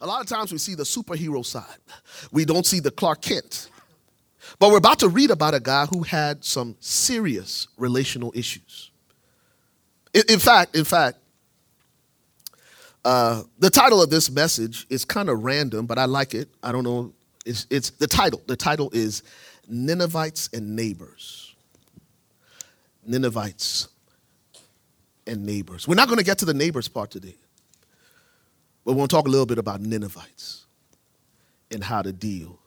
A lot of times we see the superhero side, we don't see the Clark Kent. But we're about to read about a guy who had some serious relational issues. In, in fact, in fact, uh, the title of this message is kind of random, but I like it. I don't know. It's, it's the title. The title is Ninevites and Neighbors. Ninevites and neighbors. We're not going to get to the neighbors part today, but we'll talk a little bit about Ninevites and how to deal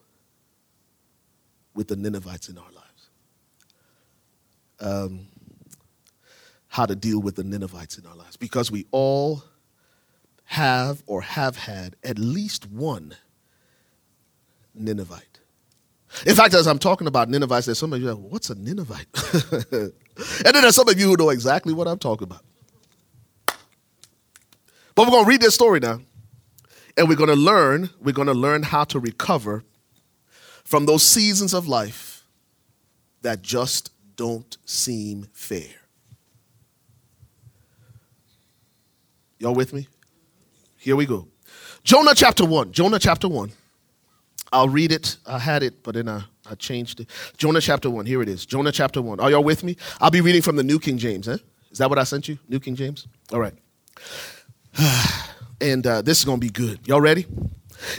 with the Ninevites in our lives. Um, how to deal with the Ninevites in our lives. Because we all have or have had at least one Ninevite. In fact, as I'm talking about Ninevites, there's some of you like, what's a Ninevite? and then there's some of you who know exactly what I'm talking about. But we're going to read this story now. And we're going to learn, we're going to learn how to recover from those seasons of life that just don't seem fair. Y'all with me? Here we go. Jonah chapter 1. Jonah chapter 1. I'll read it. I had it, but then I, I changed it. Jonah chapter 1. Here it is. Jonah chapter 1. Are y'all with me? I'll be reading from the New King James. Eh? Is that what I sent you? New King James? All right. and uh, this is going to be good. Y'all ready?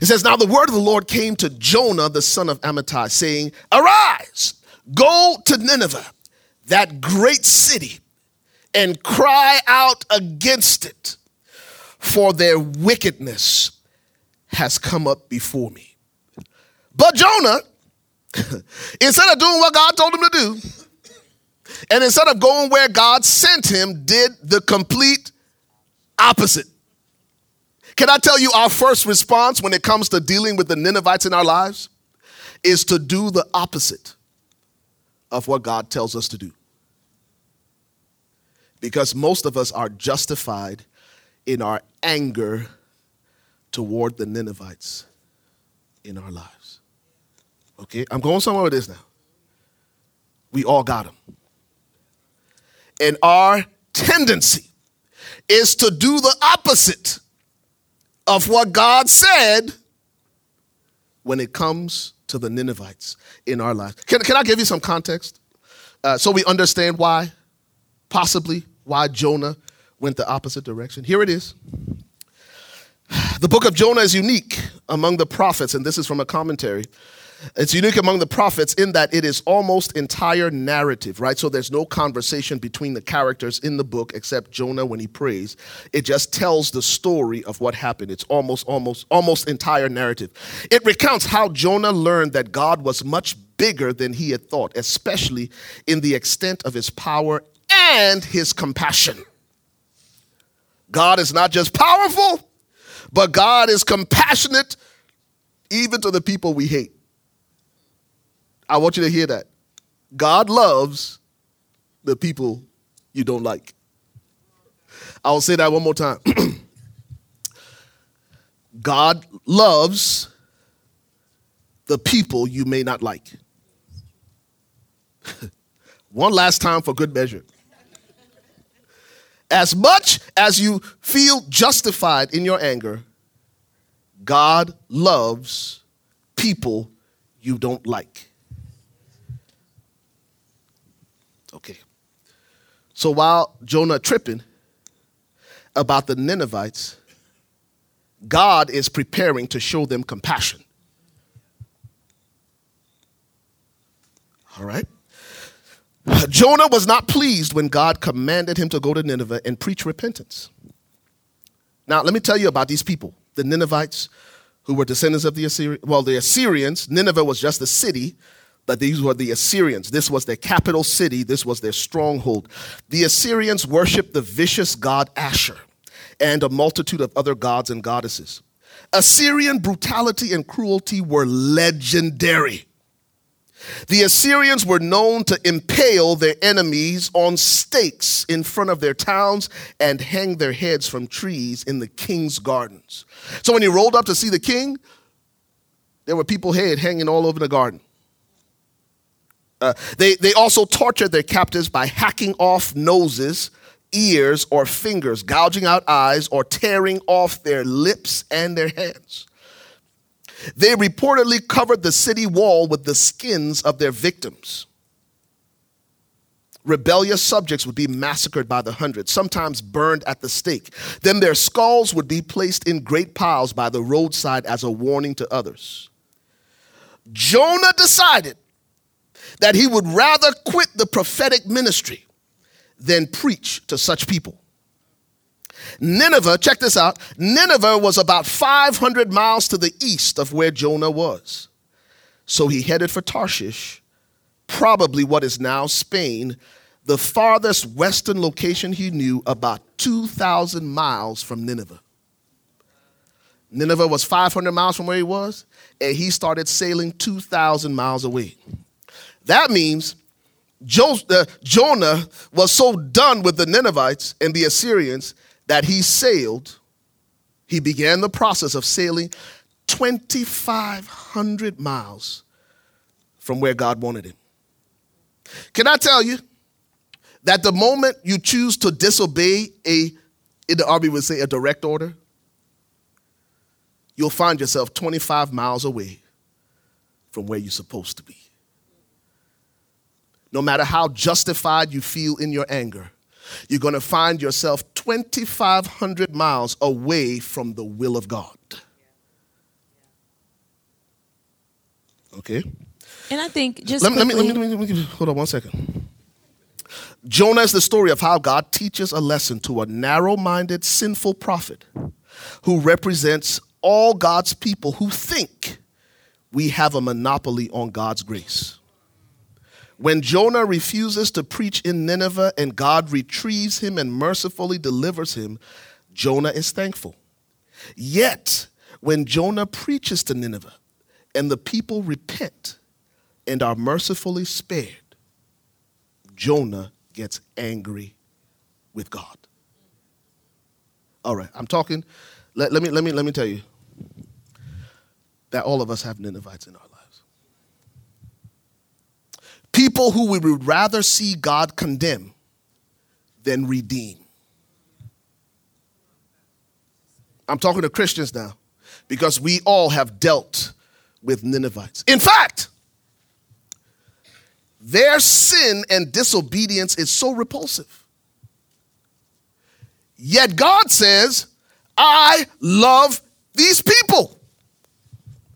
It says, Now the word of the Lord came to Jonah, the son of Amittai, saying, Arise, go to Nineveh, that great city, and cry out against it, for their wickedness has come up before me. But Jonah, instead of doing what God told him to do, and instead of going where God sent him, did the complete opposite. Can I tell you our first response when it comes to dealing with the Ninevites in our lives is to do the opposite of what God tells us to do. Because most of us are justified in our anger toward the Ninevites in our lives. Okay, I'm going somewhere with this now. We all got them. And our tendency is to do the opposite of what God said when it comes to the Ninevites in our lives. Can, can I give you some context uh, so we understand why, possibly, why Jonah went the opposite direction? Here it is. The book of Jonah is unique among the prophets, and this is from a commentary. It's unique among the prophets in that it is almost entire narrative, right? So there's no conversation between the characters in the book except Jonah when he prays. It just tells the story of what happened. It's almost, almost, almost entire narrative. It recounts how Jonah learned that God was much bigger than he had thought, especially in the extent of his power and his compassion. God is not just powerful, but God is compassionate even to the people we hate. I want you to hear that. God loves the people you don't like. I'll say that one more time. God loves the people you may not like. one last time for good measure. As much as you feel justified in your anger, God loves people you don't like. Okay. So while Jonah tripping about the Ninevites, God is preparing to show them compassion. All right? Jonah was not pleased when God commanded him to go to Nineveh and preach repentance. Now, let me tell you about these people the Ninevites, who were descendants of the Assyrians. Well, the Assyrians, Nineveh was just a city but these were the Assyrians. This was their capital city, this was their stronghold. The Assyrians worshiped the vicious god Ashur and a multitude of other gods and goddesses. Assyrian brutality and cruelty were legendary. The Assyrians were known to impale their enemies on stakes in front of their towns and hang their heads from trees in the king's gardens. So when you rolled up to see the king, there were people head hanging all over the garden. Uh, they, they also tortured their captives by hacking off noses, ears, or fingers, gouging out eyes, or tearing off their lips and their hands. They reportedly covered the city wall with the skins of their victims. Rebellious subjects would be massacred by the hundreds, sometimes burned at the stake. Then their skulls would be placed in great piles by the roadside as a warning to others. Jonah decided that he would rather quit the prophetic ministry than preach to such people. Nineveh, check this out Nineveh was about 500 miles to the east of where Jonah was. So he headed for Tarshish, probably what is now Spain, the farthest western location he knew, about 2,000 miles from Nineveh. Nineveh was 500 miles from where he was, and he started sailing 2,000 miles away. That means jo- uh, Jonah was so done with the Ninevites and the Assyrians that he sailed, he began the process of sailing 2,500 miles from where God wanted him. Can I tell you that the moment you choose to disobey a, in the army would say, a direct order, you'll find yourself 25 miles away from where you're supposed to be. No matter how justified you feel in your anger, you're going to find yourself 2,500 miles away from the will of God. Okay? And I think just let me, let me, let me, let me, let me- hold on one second. Jonah is the story of how God teaches a lesson to a narrow minded, sinful prophet who represents all God's people who think we have a monopoly on God's grace. When Jonah refuses to preach in Nineveh and God retrieves him and mercifully delivers him, Jonah is thankful. Yet, when Jonah preaches to Nineveh and the people repent and are mercifully spared, Jonah gets angry with God. All right, I'm talking. Let, let me, let, me, let me tell you that all of us have Ninevites in our lives. People who we would rather see God condemn than redeem. I'm talking to Christians now because we all have dealt with Ninevites. In fact, their sin and disobedience is so repulsive. Yet God says, I love these people.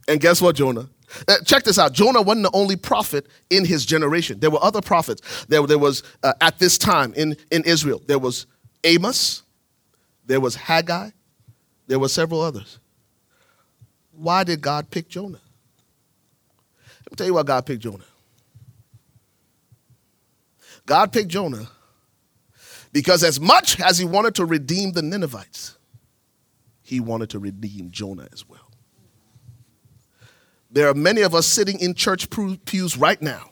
And guess what, Jonah? Uh, check this out. Jonah wasn't the only prophet in his generation. There were other prophets. There, there was, uh, at this time in, in Israel, there was Amos, there was Haggai, there were several others. Why did God pick Jonah? Let me tell you why God picked Jonah. God picked Jonah because, as much as he wanted to redeem the Ninevites, he wanted to redeem Jonah as well. There are many of us sitting in church pews right now,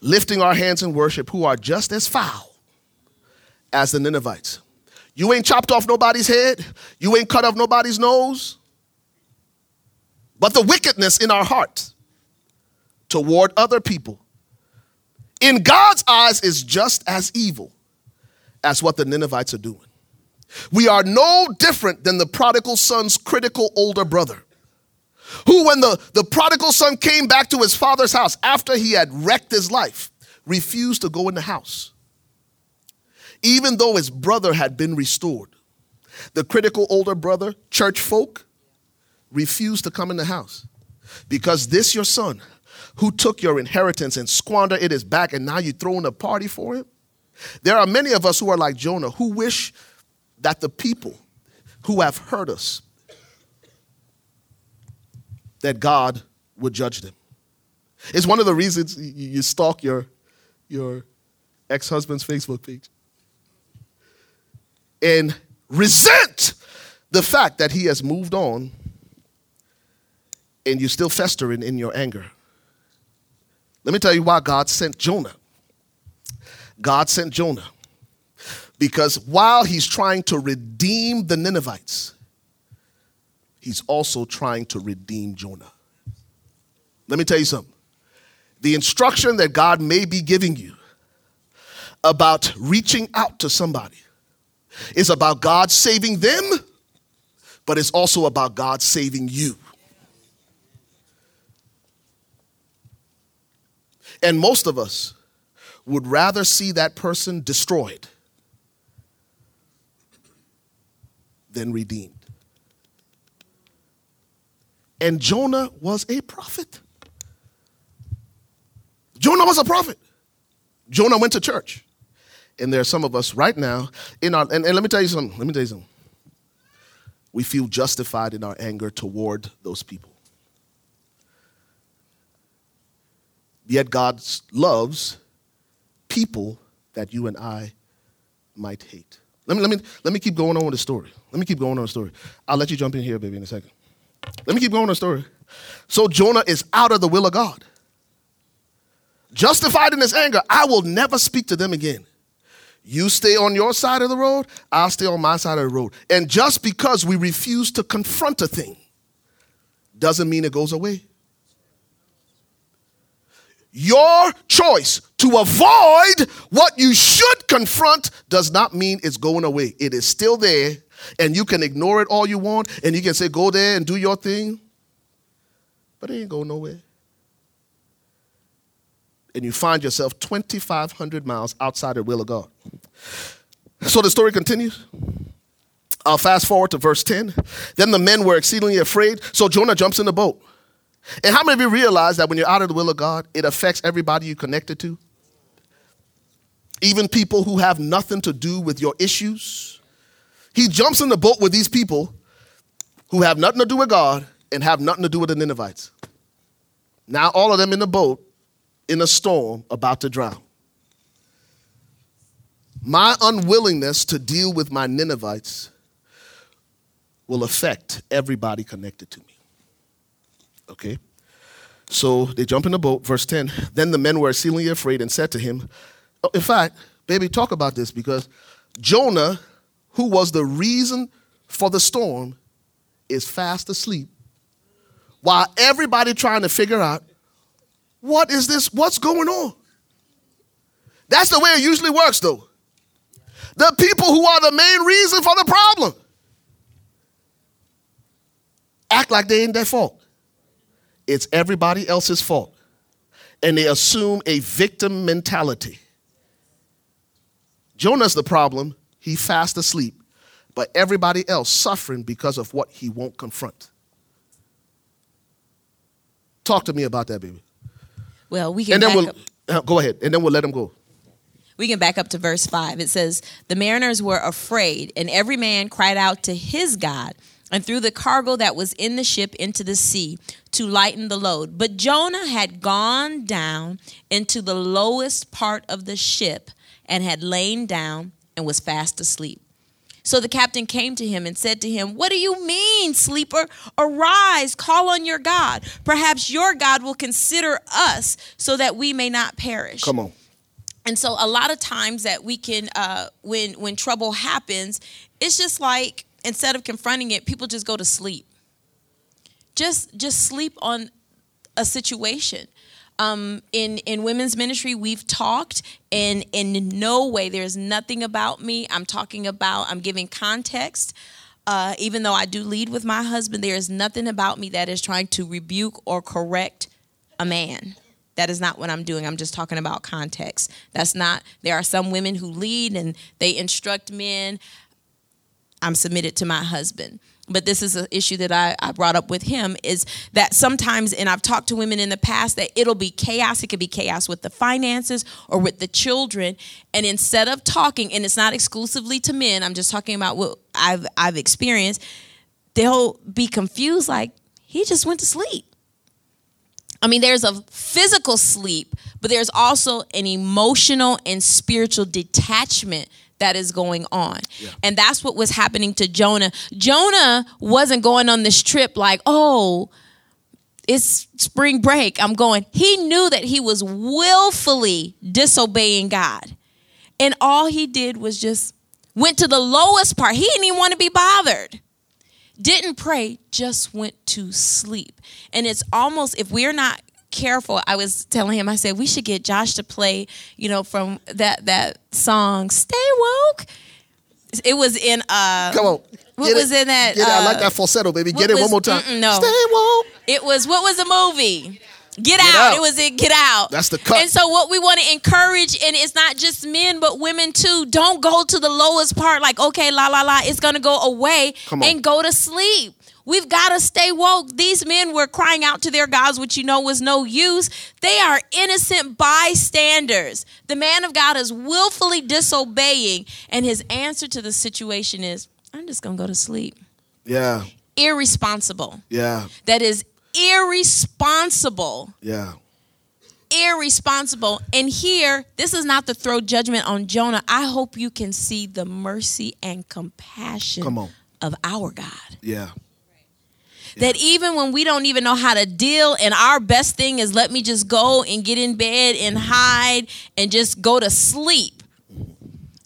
lifting our hands in worship, who are just as foul as the Ninevites. You ain't chopped off nobody's head, you ain't cut off nobody's nose, but the wickedness in our heart toward other people in God's eyes is just as evil as what the Ninevites are doing. We are no different than the prodigal son's critical older brother, who, when the, the prodigal son came back to his father's house after he had wrecked his life, refused to go in the house. Even though his brother had been restored, the critical older brother, church folk, refused to come in the house because this your son who took your inheritance and squandered it is back and now you're throwing a party for him there are many of us who are like jonah who wish that the people who have hurt us that god would judge them it's one of the reasons you stalk your your ex-husband's facebook page and resent the fact that he has moved on and you're still festering in your anger. Let me tell you why God sent Jonah. God sent Jonah because while he's trying to redeem the Ninevites, he's also trying to redeem Jonah. Let me tell you something. The instruction that God may be giving you about reaching out to somebody. is about God saving them, but it's also about God saving you. And most of us would rather see that person destroyed than redeemed. And Jonah was a prophet. Jonah was a prophet. Jonah went to church. And there are some of us right now in our, and, and let me tell you something, let me tell you something. We feel justified in our anger toward those people. Yet God loves people that you and I might hate. Let me, let, me, let me keep going on with the story. Let me keep going on the story. I'll let you jump in here, baby, in a second. Let me keep going on the story. So Jonah is out of the will of God. Justified in his anger, I will never speak to them again. You stay on your side of the road, I'll stay on my side of the road. And just because we refuse to confront a thing doesn't mean it goes away. Your choice to avoid what you should confront does not mean it's going away. It is still there, and you can ignore it all you want, and you can say, go there and do your thing, but it ain't going nowhere. And you find yourself 2,500 miles outside the will of God. So the story continues. I'll fast forward to verse 10. Then the men were exceedingly afraid, so Jonah jumps in the boat. And how many of you realize that when you're out of the will of God, it affects everybody you connected to? Even people who have nothing to do with your issues. He jumps in the boat with these people who have nothing to do with God and have nothing to do with the Ninevites. Now, all of them in the boat in a storm about to drown. My unwillingness to deal with my Ninevites will affect everybody connected to me. Okay? So they jump in the boat, verse 10. Then the men were exceedingly afraid and said to him, oh, In fact, baby, talk about this because Jonah, who was the reason for the storm, is fast asleep while everybody trying to figure out what is this? What's going on? That's the way it usually works, though. The people who are the main reason for the problem act like they ain't their fault it's everybody else's fault. And they assume a victim mentality. Jonah's the problem. He fast asleep, but everybody else suffering because of what he won't confront. Talk to me about that, baby. Well, we can. And then we'll uh, go ahead, and then we'll let him go. We can back up to verse 5. It says, The mariners were afraid, and every man cried out to his God and threw the cargo that was in the ship into the sea to lighten the load. But Jonah had gone down into the lowest part of the ship and had lain down and was fast asleep. So the captain came to him and said to him, What do you mean, sleeper? Arise, call on your God. Perhaps your God will consider us so that we may not perish. Come on. And so a lot of times that we can uh, when when trouble happens, it's just like instead of confronting it, people just go to sleep. Just just sleep on a situation. Um, in in women's ministry, we've talked, and in no way there's nothing about me. I'm talking about. I'm giving context. Uh, even though I do lead with my husband, there is nothing about me that is trying to rebuke or correct a man. That is not what I'm doing. I'm just talking about context. That's not, there are some women who lead and they instruct men. I'm submitted to my husband. But this is an issue that I, I brought up with him is that sometimes, and I've talked to women in the past, that it'll be chaos. It could be chaos with the finances or with the children. And instead of talking, and it's not exclusively to men, I'm just talking about what I've, I've experienced, they'll be confused like, he just went to sleep. I mean, there's a physical sleep, but there's also an emotional and spiritual detachment that is going on. Yeah. And that's what was happening to Jonah. Jonah wasn't going on this trip like, oh, it's spring break. I'm going. He knew that he was willfully disobeying God. And all he did was just went to the lowest part. He didn't even want to be bothered. Didn't pray, just went to sleep. And it's almost, if we're not careful. I was telling him, I said we should get Josh to play, you know, from that that song, "Stay Woke." It was in uh, Come on. What Get was it. in that, Get it. I like uh, that falsetto, baby. Get it one more time. no. Stay woke. It was what was the movie? Get, out. Out. It was in Get Out. That's the cut. And so what we want to encourage, and it's not just men but women too. Don't go to the lowest part. Like okay, la la la, it's gonna go away and go to sleep. We've got to stay woke. These men were crying out to their gods, which you know was no use. They are innocent bystanders. The man of God is willfully disobeying, and his answer to the situation is, I'm just going to go to sleep. Yeah. Irresponsible. Yeah. That is irresponsible. Yeah. Irresponsible. And here, this is not to throw judgment on Jonah. I hope you can see the mercy and compassion of our God. Yeah. that even when we don't even know how to deal and our best thing is let me just go and get in bed and hide and just go to sleep.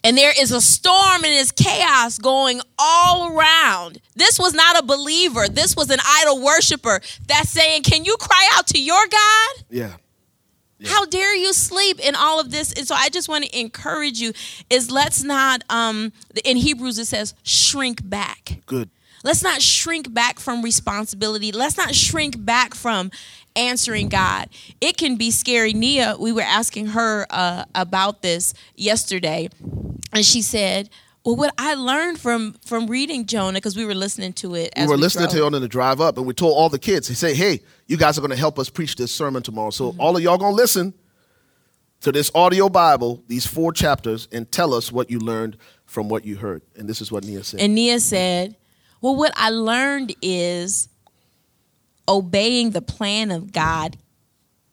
And there is a storm and there's chaos going all around. This was not a believer. This was an idol worshiper that's saying can you cry out to your god? Yeah. how dare you sleep in all of this? And so i just want to encourage you is let's not um in hebrews it says shrink back. Good. Let's not shrink back from responsibility. Let's not shrink back from answering God. It can be scary. Nia, we were asking her uh, about this yesterday, and she said, "Well, what I learned from from reading Jonah, because we were listening to it. We were listening to drove. it on the drive up, and we told all the kids, he said, hey, you guys are going to help us preach this sermon tomorrow. So Mm-hmm. all of y'all going to listen to this audio Bible, these four chapters, and tell us what you learned from what you heard. And this is what Nia said. And Nia said, Well, what I learned is obeying the plan of God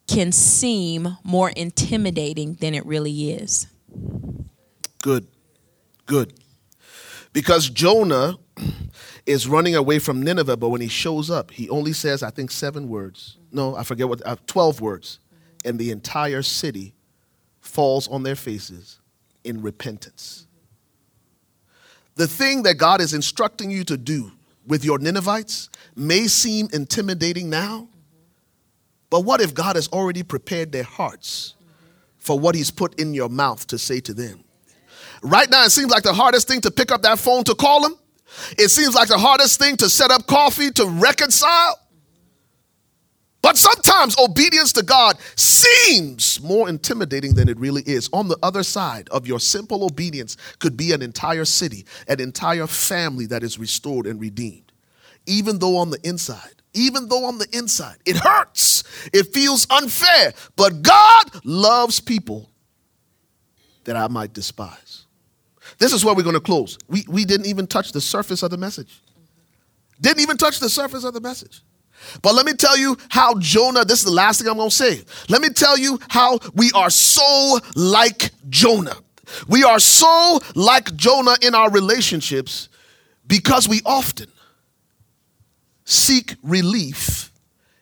can seem more intimidating than it really is. Good. Good. Because Jonah is running away from Nineveh, but when he shows up, he only says, I think, seven words. No, I forget what, uh, 12 words. And the entire city falls on their faces in repentance. The thing that God is instructing you to do with your Ninevites may seem intimidating now, but what if God has already prepared their hearts for what He's put in your mouth to say to them? Right now, it seems like the hardest thing to pick up that phone to call him. It seems like the hardest thing to set up coffee to reconcile. But sometimes obedience to God seems more intimidating than it really is. On the other side of your simple obedience could be an entire city, an entire family that is restored and redeemed. Even though on the inside, even though on the inside, it hurts, it feels unfair, but God loves people that I might despise. This is where we're going to close. We, we didn't even touch the surface of the message. Didn't even touch the surface of the message. But let me tell you how Jonah, this is the last thing I'm going to say. Let me tell you how we are so like Jonah. We are so like Jonah in our relationships because we often seek relief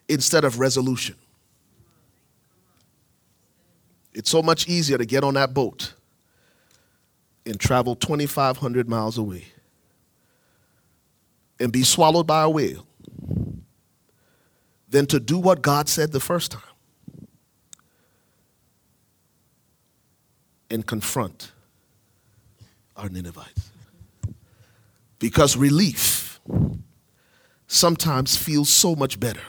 instead of resolution. It's so much easier to get on that boat and travel 2,500 miles away and be swallowed by a whale than to do what God said the first time and confront our Ninevites. Because relief sometimes feels so much better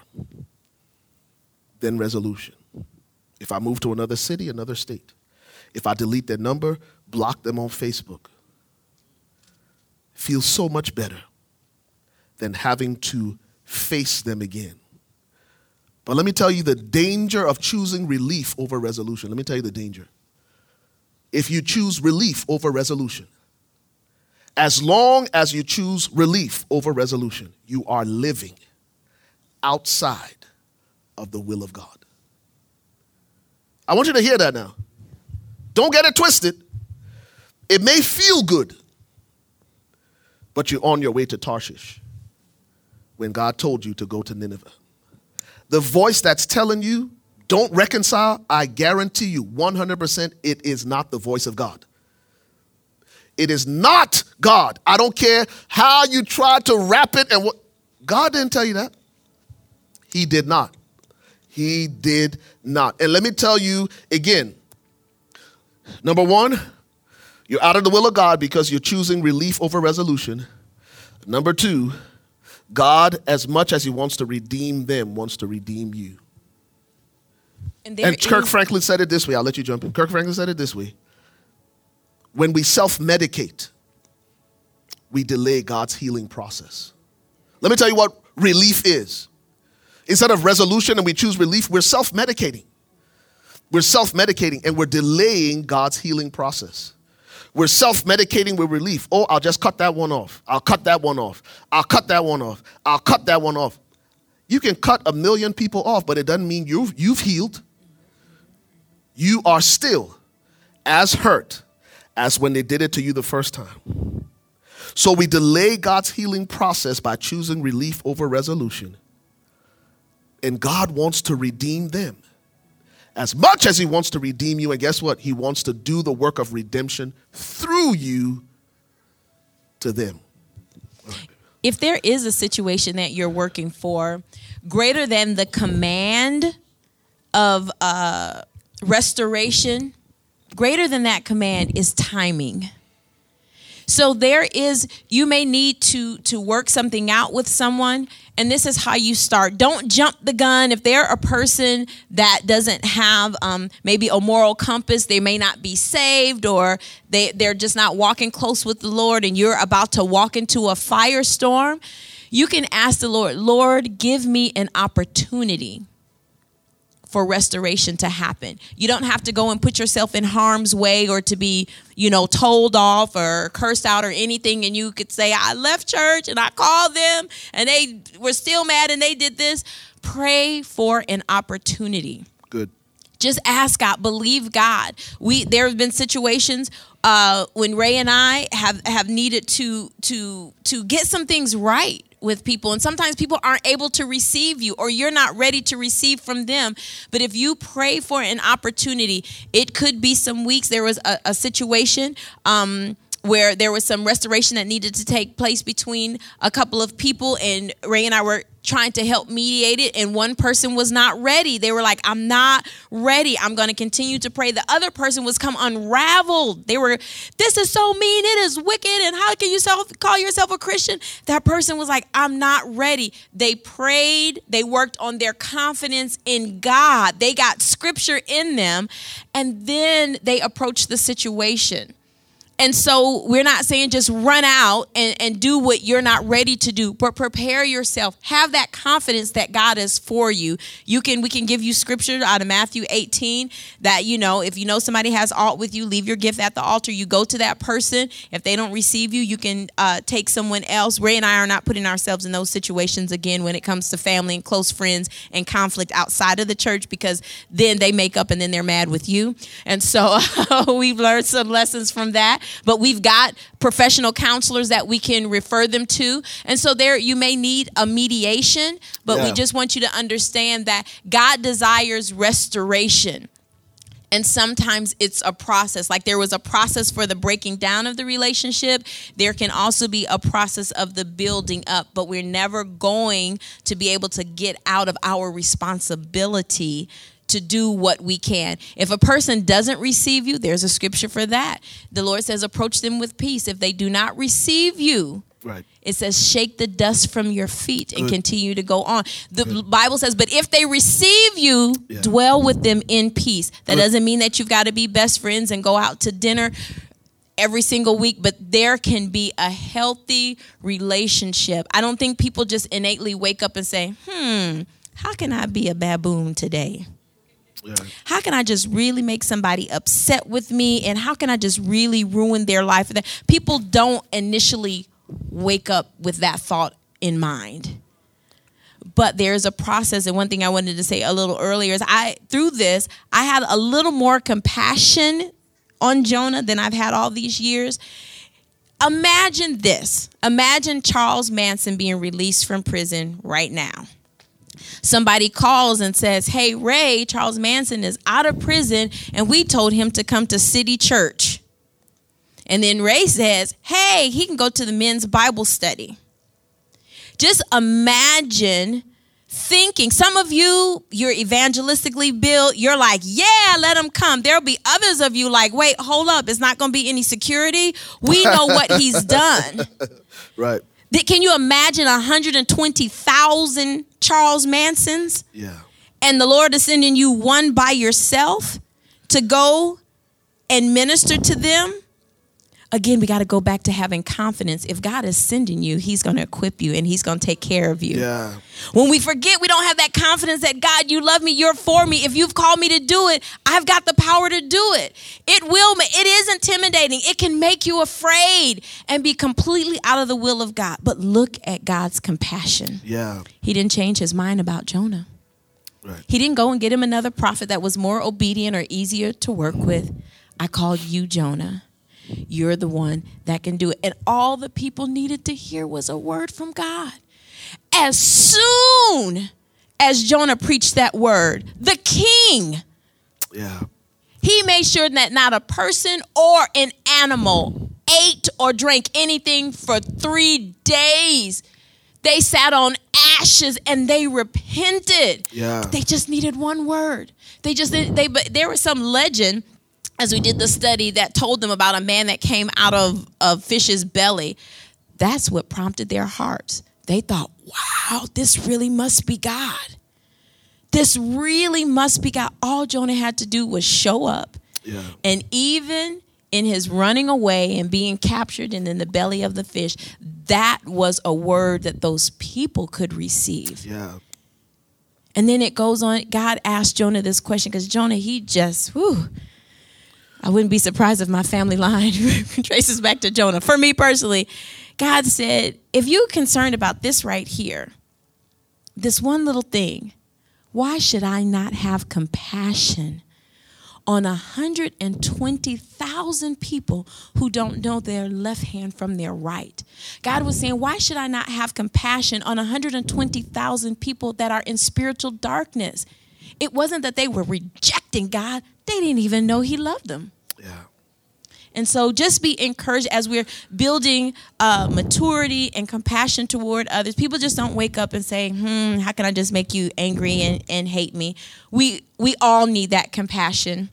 than resolution. If I move to another city, another state, if I delete their number, block them on Facebook, feels so much better than having to face them again. But let me tell you the danger of choosing relief over resolution. Let me tell you the danger. If you choose relief over resolution, as long as you choose relief over resolution, you are living outside of the will of God. I want you to hear that now. Don't get it twisted. It may feel good, but you're on your way to Tarshish when God told you to go to Nineveh. The voice that's telling you, don't reconcile, I guarantee you 100% it is not the voice of God. It is not God. I don't care how you try to wrap it and what. God didn't tell you that. He did not. He did not. And let me tell you again number one, you're out of the will of God because you're choosing relief over resolution. Number two, God, as much as He wants to redeem them, wants to redeem you. And, and Kirk is- Franklin said it this way. I'll let you jump in. Kirk Franklin said it this way. When we self medicate, we delay God's healing process. Let me tell you what relief is. Instead of resolution and we choose relief, we're self medicating. We're self medicating and we're delaying God's healing process. We're self medicating with relief. Oh, I'll just cut that one off. I'll cut that one off. I'll cut that one off. I'll cut that one off. You can cut a million people off, but it doesn't mean you've, you've healed. You are still as hurt as when they did it to you the first time. So we delay God's healing process by choosing relief over resolution. And God wants to redeem them as much as He wants to redeem you. And guess what? He wants to do the work of redemption through you to them. If there is a situation that you're working for greater than the command of uh, restoration, greater than that command is timing. So there is you may need to to work something out with someone and this is how you start. Don't jump the gun. If they're a person that doesn't have um, maybe a moral compass, they may not be saved or they, they're just not walking close with the Lord and you're about to walk into a firestorm, you can ask the Lord, Lord, give me an opportunity for restoration to happen. You don't have to go and put yourself in harm's way or to be, you know, told off or cursed out or anything. And you could say, I left church and I called them and they were still mad and they did this. Pray for an opportunity. Good. Just ask God, believe God. We there have been situations uh, when Ray and I have have needed to to to get some things right with people. And sometimes people aren't able to receive you or you're not ready to receive from them. But if you pray for an opportunity it could be some weeks. There was a, a situation um, where there was some restoration that needed to take place between a couple of people and ray and i were trying to help mediate it and one person was not ready. They were like i'm not ready. I'm going to continue to pray. The other person was come unraveled. They were this is so mean. It is wicked. And how can you self, call yourself a christian? That person was like i'm not ready. They prayed. They worked on their confidence in god. They got scripture in them and then they approached the situation and so we're not saying just run out and, and do what you're not ready to do, but prepare yourself. Have that confidence that God is for you. You can we can give you scripture out of Matthew 18 that you know if you know somebody has alt with you, leave your gift at the altar. You go to that person. If they don't receive you, you can uh, take someone else. Ray and I are not putting ourselves in those situations again when it comes to family and close friends and conflict outside of the church because then they make up and then they're mad with you. And so we've learned some lessons from that but we've got professional counselors that we can refer them to. And so there you may need a mediation, but yeah. we just want you to understand that God desires restoration. And sometimes it's a process. Like there was a process for the breaking down of the relationship. There can also be a process of the building up, but we're never going to be able to get out of our responsibility to do what we can. If a person doesn't receive you, there's a scripture for that. The Lord says, approach them with peace. If they do not receive you, Right. It says, shake the dust from your feet and Good. continue to go on. The Good. Bible says, but if they receive you, yeah. dwell with them in peace. That Good. doesn't mean that you've got to be best friends and go out to dinner every single week, but there can be a healthy relationship. I don't think people just innately wake up and say, hmm, how can I be a baboon today? How can I just really make somebody upset with me? And how can I just really ruin their life? People don't initially wake up with that thought in mind. But there's a process, and one thing I wanted to say a little earlier is I through this I had a little more compassion on Jonah than I've had all these years. Imagine this. Imagine Charles Manson being released from prison right now somebody calls and says, Hey, Ray, Charles Manson is out of prison, and we told him to come to City Church. And then Ray says, Hey, he can go to the men's Bible study. Just imagine thinking. Some of you, you're evangelistically built. You're like, yeah, let them come. There'll be others of you like, wait, hold up. It's not going to be any security. We know what he's done. Right. Can you imagine 120,000 Charles Mansons? Yeah. And the Lord is sending you one by yourself to go and minister to them? Again, we got to go back to having confidence. If God is sending you, He's going to equip you and He's going to take care of you. Yeah. When we forget, we don't have that confidence that God, you love me, you're for me. If you've called me to do it, I've got the power to do it. It will, it is intimidating. It can make you afraid and be completely out of the will of God. But look at God's compassion. Yeah. He didn't change his mind about Jonah. Right. He didn't go and get him another prophet that was more obedient or easier to work with. I called you Jonah. You're the one that can do it. And all the people needed to hear was a word from God. As soon as Jonah preached that word, the king, Yeah. he made sure that not a person or an animal ate or drank anything for three days. They sat on ashes and they repented. Yeah. They just needed one word. They just they but there was some legend as we did the study that told them about a man that came out of a fish's belly. That's what prompted their hearts. They thought, wow, this really must be God. This really must be God. All Jonah had to do was show up. Yeah. And even in his running away and being captured and in the belly of the fish, that was a word that those people could receive. Yeah. And then it goes on. God asked Jonah this question because Jonah, he just, whew, I wouldn't be surprised if my family line traces back to Jonah. For me personally, God said, if you're concerned about this right here, this one little thing, why should I not have compassion on 120,000 people who don't know their left hand from their right? God was saying, why should I not have compassion on 120,000 people that are in spiritual darkness? It wasn't that they were rejecting God, they didn't even know He loved them. Yeah. And so just be encouraged as we're building uh, maturity and compassion toward others. People just don't wake up and say, hmm, how can I just make you angry and, and hate me? We, we all need that compassion.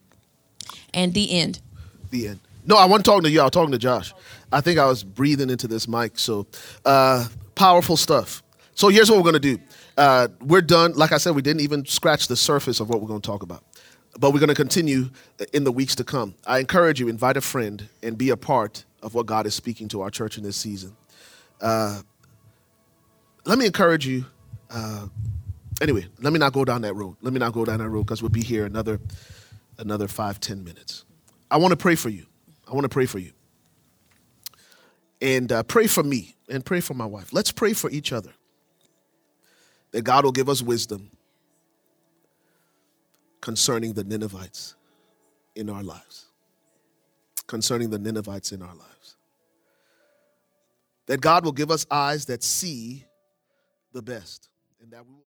And the end. The end. No, I wasn't talking to you. I was talking to Josh. I think I was breathing into this mic. So, uh, powerful stuff. So, here's what we're going to do. Uh, we're done. Like I said, we didn't even scratch the surface of what we're going to talk about. But we're going to continue in the weeks to come. I encourage you, invite a friend and be a part of what God is speaking to our church in this season. Uh, let me encourage you. Uh, anyway, let me not go down that road. Let me not go down that road because we'll be here another another five, ten minutes. I want to pray for you. I want to pray for you. And uh, pray for me and pray for my wife. Let's pray for each other. That God will give us wisdom concerning the Ninevites in our lives. Concerning the Ninevites in our lives. That God will give us eyes that see the best and that we will